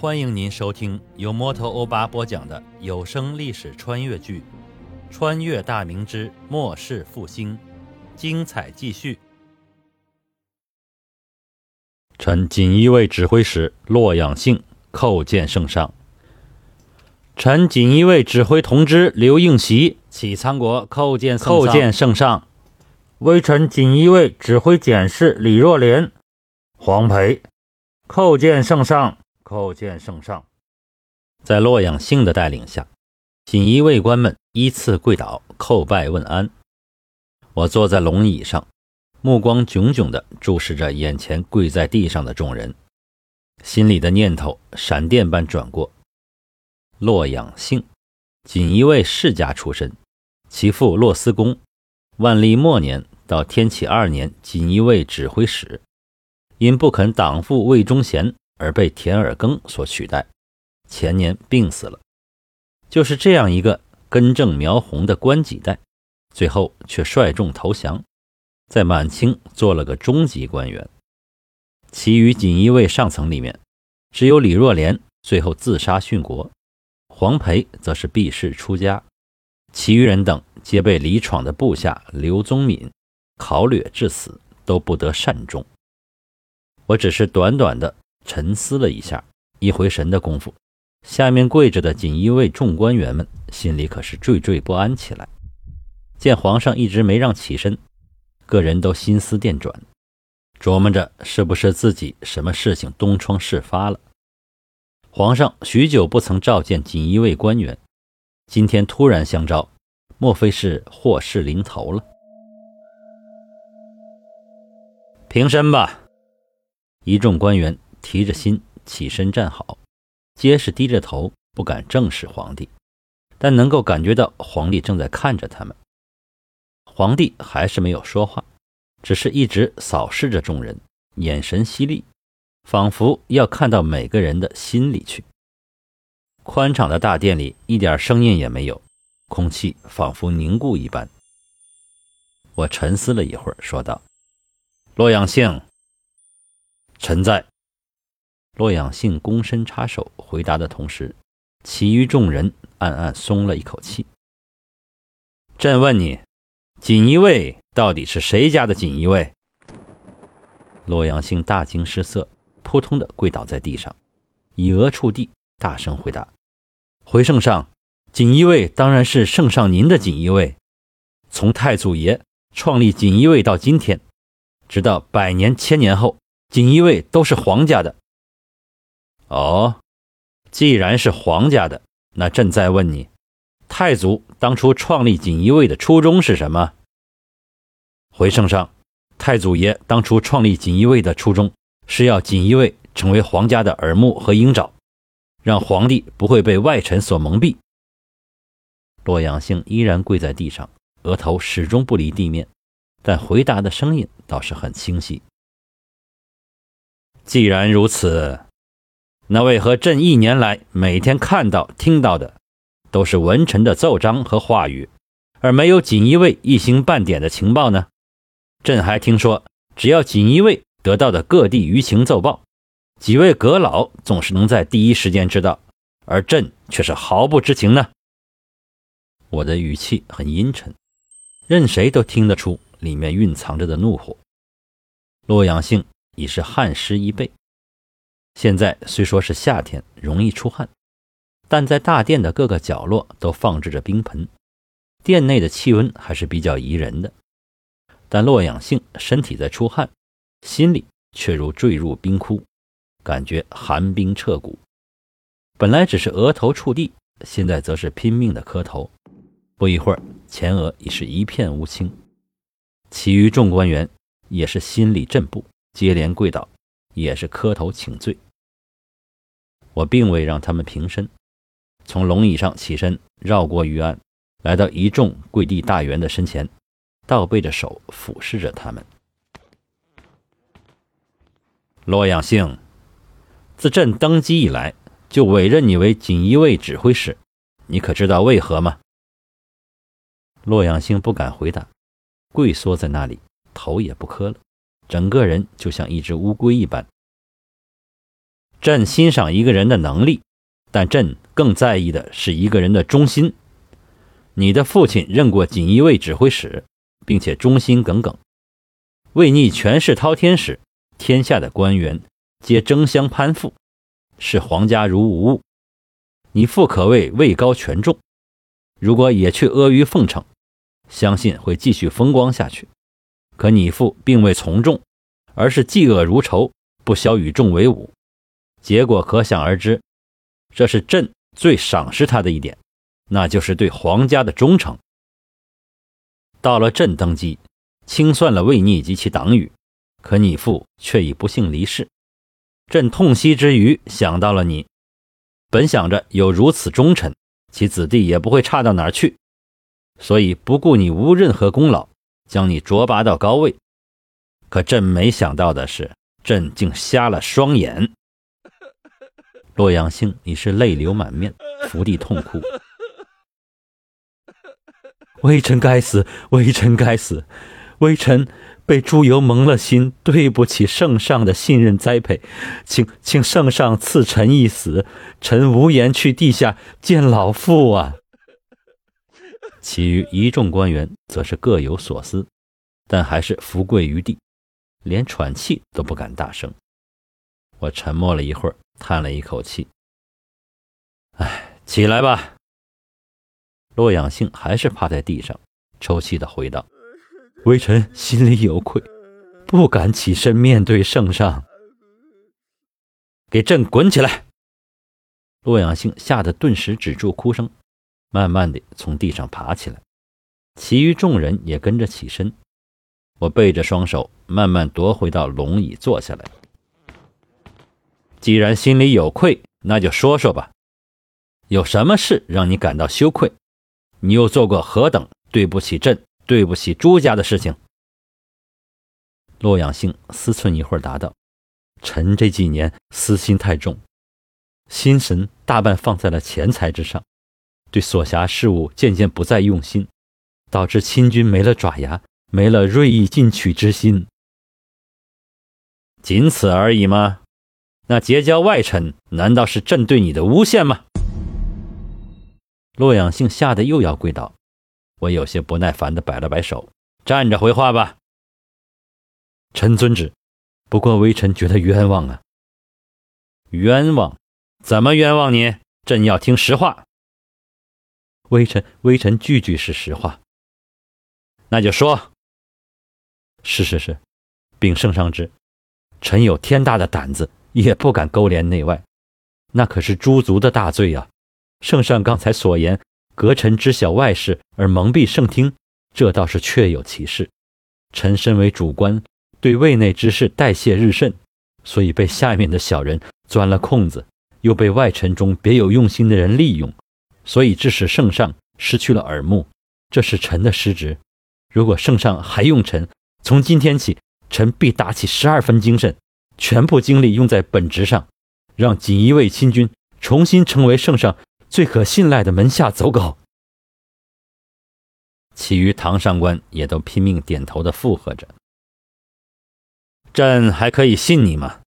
欢迎您收听由摩托欧巴播讲的有声历史穿越剧《穿越大明之末世复兴》，精彩继续。臣锦衣卫指挥使洛阳信叩见圣上。臣锦衣卫指挥同知刘应习启仓国叩见叩见圣上。微臣锦衣卫指挥检事李若莲、黄培叩见圣上。叩见圣上。在洛阳兴的带领下，锦衣卫官们依次跪倒叩拜问安。我坐在龙椅上，目光炯炯地注视着眼前跪在地上的众人，心里的念头闪电般转过：洛阳兴，锦衣卫世家出身，其父洛思公，万历末年到天启二年锦衣卫指挥使，因不肯党父魏忠贤。而被田尔庚所取代，前年病死了。就是这样一个根正苗红的官几代，最后却率众投降，在满清做了个中级官员。其余锦衣卫上层里面，只有李若莲最后自杀殉国，黄培则是避世出家，其余人等皆被李闯的部下刘宗敏考掠致死，都不得善终。我只是短短的。沉思了一下，一回神的功夫，下面跪着的锦衣卫众官员们心里可是惴惴不安起来。见皇上一直没让起身，个人都心思电转，琢磨着是不是自己什么事情东窗事发了。皇上许久不曾召见锦衣卫官员，今天突然相召，莫非是祸事临头了？平身吧，一众官员。提着心起身站好，皆是低着头，不敢正视皇帝，但能够感觉到皇帝正在看着他们。皇帝还是没有说话，只是一直扫视着众人，眼神犀利，仿佛要看到每个人的心里去。宽敞的大殿里一点声音也没有，空气仿佛凝固一般。我沉思了一会儿，说道：“洛阳姓，臣在。”洛阳信躬身插手回答的同时，其余众人暗暗松了一口气。朕问你，锦衣卫到底是谁家的锦衣卫？洛阳信大惊失色，扑通的跪倒在地上，以额触地，大声回答：“回圣上，锦衣卫当然是圣上您的锦衣卫。从太祖爷创立锦衣卫到今天，直到百年千年后，锦衣卫都是皇家的。”哦，既然是皇家的，那朕再问你，太祖当初创立锦衣卫的初衷是什么？回圣上，太祖爷当初创立锦衣卫的初衷是要锦衣卫成为皇家的耳目和鹰爪，让皇帝不会被外臣所蒙蔽。洛阳兴依然跪在地上，额头始终不离地面，但回答的声音倒是很清晰。既然如此。那为何朕一年来每天看到、听到的，都是文臣的奏章和话语，而没有锦衣卫一星半点的情报呢？朕还听说，只要锦衣卫得到的各地舆情奏报，几位阁老总是能在第一时间知道，而朕却是毫不知情呢。我的语气很阴沉，任谁都听得出里面蕴藏着的怒火。洛阳性已是汗湿一背。现在虽说是夏天，容易出汗，但在大殿的各个角落都放置着冰盆，殿内的气温还是比较宜人的。但洛阳性身体在出汗，心里却如坠入冰窟，感觉寒冰彻骨。本来只是额头触地，现在则是拼命的磕头。不一会儿，前额已是一片乌青。其余众官员也是心里震怖，接连跪倒。也是磕头请罪。我并未让他们平身，从龙椅上起身，绕过御案，来到一众跪地大员的身前，倒背着手俯视着他们。洛阳兴，自朕登基以来，就委任你为锦衣卫指挥使，你可知道为何吗？洛阳兴不敢回答，跪缩在那里，头也不磕了。整个人就像一只乌龟一般。朕欣赏一个人的能力，但朕更在意的是一个人的忠心。你的父亲任过锦衣卫指挥使，并且忠心耿耿，为逆权势滔天时，天下的官员皆争相攀附，视皇家如无物。你父可谓位高权重，如果也去阿谀奉承，相信会继续风光下去。可你父并未从众，而是嫉恶如仇，不消与众为伍，结果可想而知。这是朕最赏识他的一点。那就是对皇家的忠诚。到了朕登基，清算了魏逆及其党羽，可你父却已不幸离世。朕痛惜之余，想到了你。本想着有如此忠臣，其子弟也不会差到哪儿去，所以不顾你无任何功劳，将你擢拔到高位。可朕没想到的是，朕竟瞎了双眼。洛阳兴已是泪流满面，伏地痛哭。微臣该死，微臣该死，微臣被朱由蒙了心，对不起圣上的信任栽培，请请圣上赐臣一死，臣无颜去地下见老父啊！其余一众官员则是各有所思，但还是伏跪于地，连喘气都不敢大声。我沉默了一会儿，叹了一口气：“哎，起来吧。”洛阳兴还是趴在地上，抽泣的回道：“微臣心里有愧，不敢起身面对圣上。给朕滚起来！”洛阳兴吓得顿时止住哭声，慢慢的从地上爬起来，其余众人也跟着起身。我背着双手，慢慢踱回到龙椅坐下来。既然心里有愧，那就说说吧，有什么事让你感到羞愧？你又做过何等对不起朕、对不起朱家的事情？洛阳兴思忖一会儿，答道：“臣这几年私心太重，心神大半放在了钱财之上，对所辖事务渐渐不再用心，导致亲军没了爪牙，没了锐意进取之心。仅此而已吗？那结交外臣，难道是朕对你的诬陷吗？”洛阳兴吓得又要跪倒，我有些不耐烦地摆了摆手，站着回话吧。臣遵旨。不过微臣觉得冤枉啊。冤枉？怎么冤枉你？朕要听实话。微臣微臣句句是实话。那就说。是是是，禀圣上之，臣有天大的胆子，也不敢勾连内外，那可是诛族的大罪呀。圣上刚才所言，阁臣知晓外事而蒙蔽圣听，这倒是确有其事。臣身为主官，对位内之事代谢日甚，所以被下面的小人钻了空子，又被外臣中别有用心的人利用，所以致使圣上失去了耳目。这是臣的失职。如果圣上还用臣，从今天起，臣必打起十二分精神，全部精力用在本职上，让锦衣卫亲军重新成为圣上。最可信赖的门下走狗，其余堂上官也都拼命点头的附和着。朕还可以信你吗？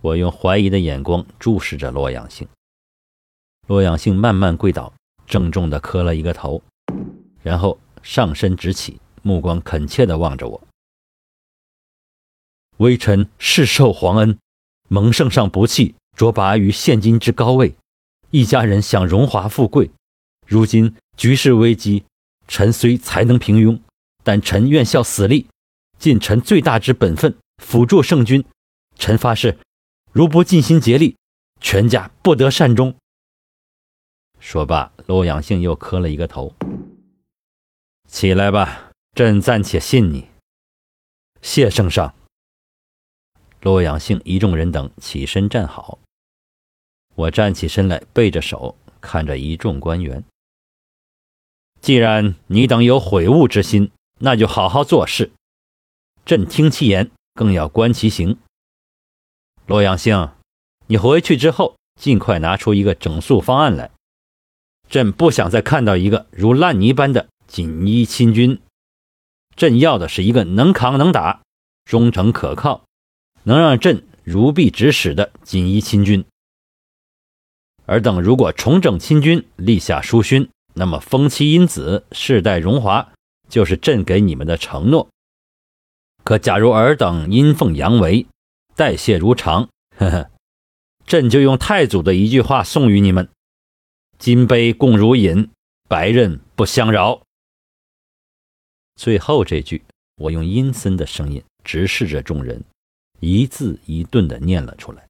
我用怀疑的眼光注视着洛阳兴。洛阳兴慢慢跪倒，郑重的磕了一个头，然后上身直起，目光恳切的望着我。微臣是受皇恩，蒙圣上不弃，擢拔于现今之高位。一家人享荣华富贵，如今局势危机，臣虽才能平庸，但臣愿效死力，尽臣最大之本分，辅助圣君。臣发誓，如不尽心竭力，全家不得善终。说罢，洛阳兴又磕了一个头。起来吧，朕暂且信你。谢圣上。洛阳兴一众人等起身站好。我站起身来，背着手看着一众官员。既然你等有悔悟之心，那就好好做事。朕听其言，更要观其行。洛阳兴，你回去之后，尽快拿出一个整肃方案来。朕不想再看到一个如烂泥般的锦衣亲军。朕要的是一个能扛能打、忠诚可靠，能让朕如臂指使的锦衣亲军。尔等如果重整亲军，立下书勋，那么封妻荫子，世代荣华，就是朕给你们的承诺。可假如尔等阴奉阳违，代谢如常，呵呵，朕就用太祖的一句话送与你们：金杯共如饮，白刃不相扰。最后这句，我用阴森的声音直视着众人。一字一顿地念了出来。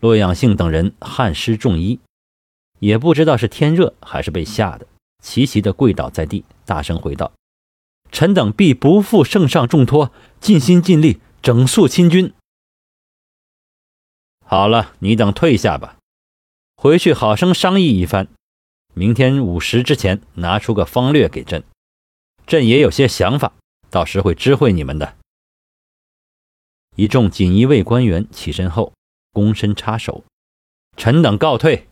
洛阳性等人汗湿重衣，也不知道是天热还是被吓的，齐齐地跪倒在地，大声回道：“臣等必不负圣上重托，尽心尽力整肃亲军。”好了，你等退下吧，回去好生商议一番，明天午时之前拿出个方略给朕，朕也有些想法，到时会知会你们的。一众锦衣卫官员起身后，躬身插手：“臣等告退。”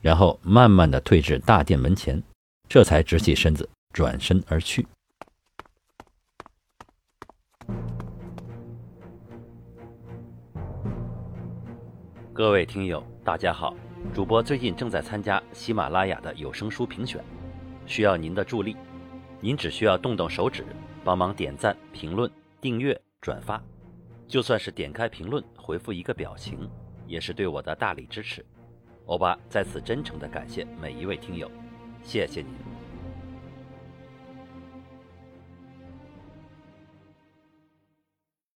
然后慢慢的退至大殿门前，这才直起身子，转身而去。各位听友，大家好！主播最近正在参加喜马拉雅的有声书评选，需要您的助力。您只需要动动手指，帮忙点赞、评论、订阅。转发，就算是点开评论回复一个表情，也是对我的大力支持。欧巴在此真诚的感谢每一位听友，谢谢您。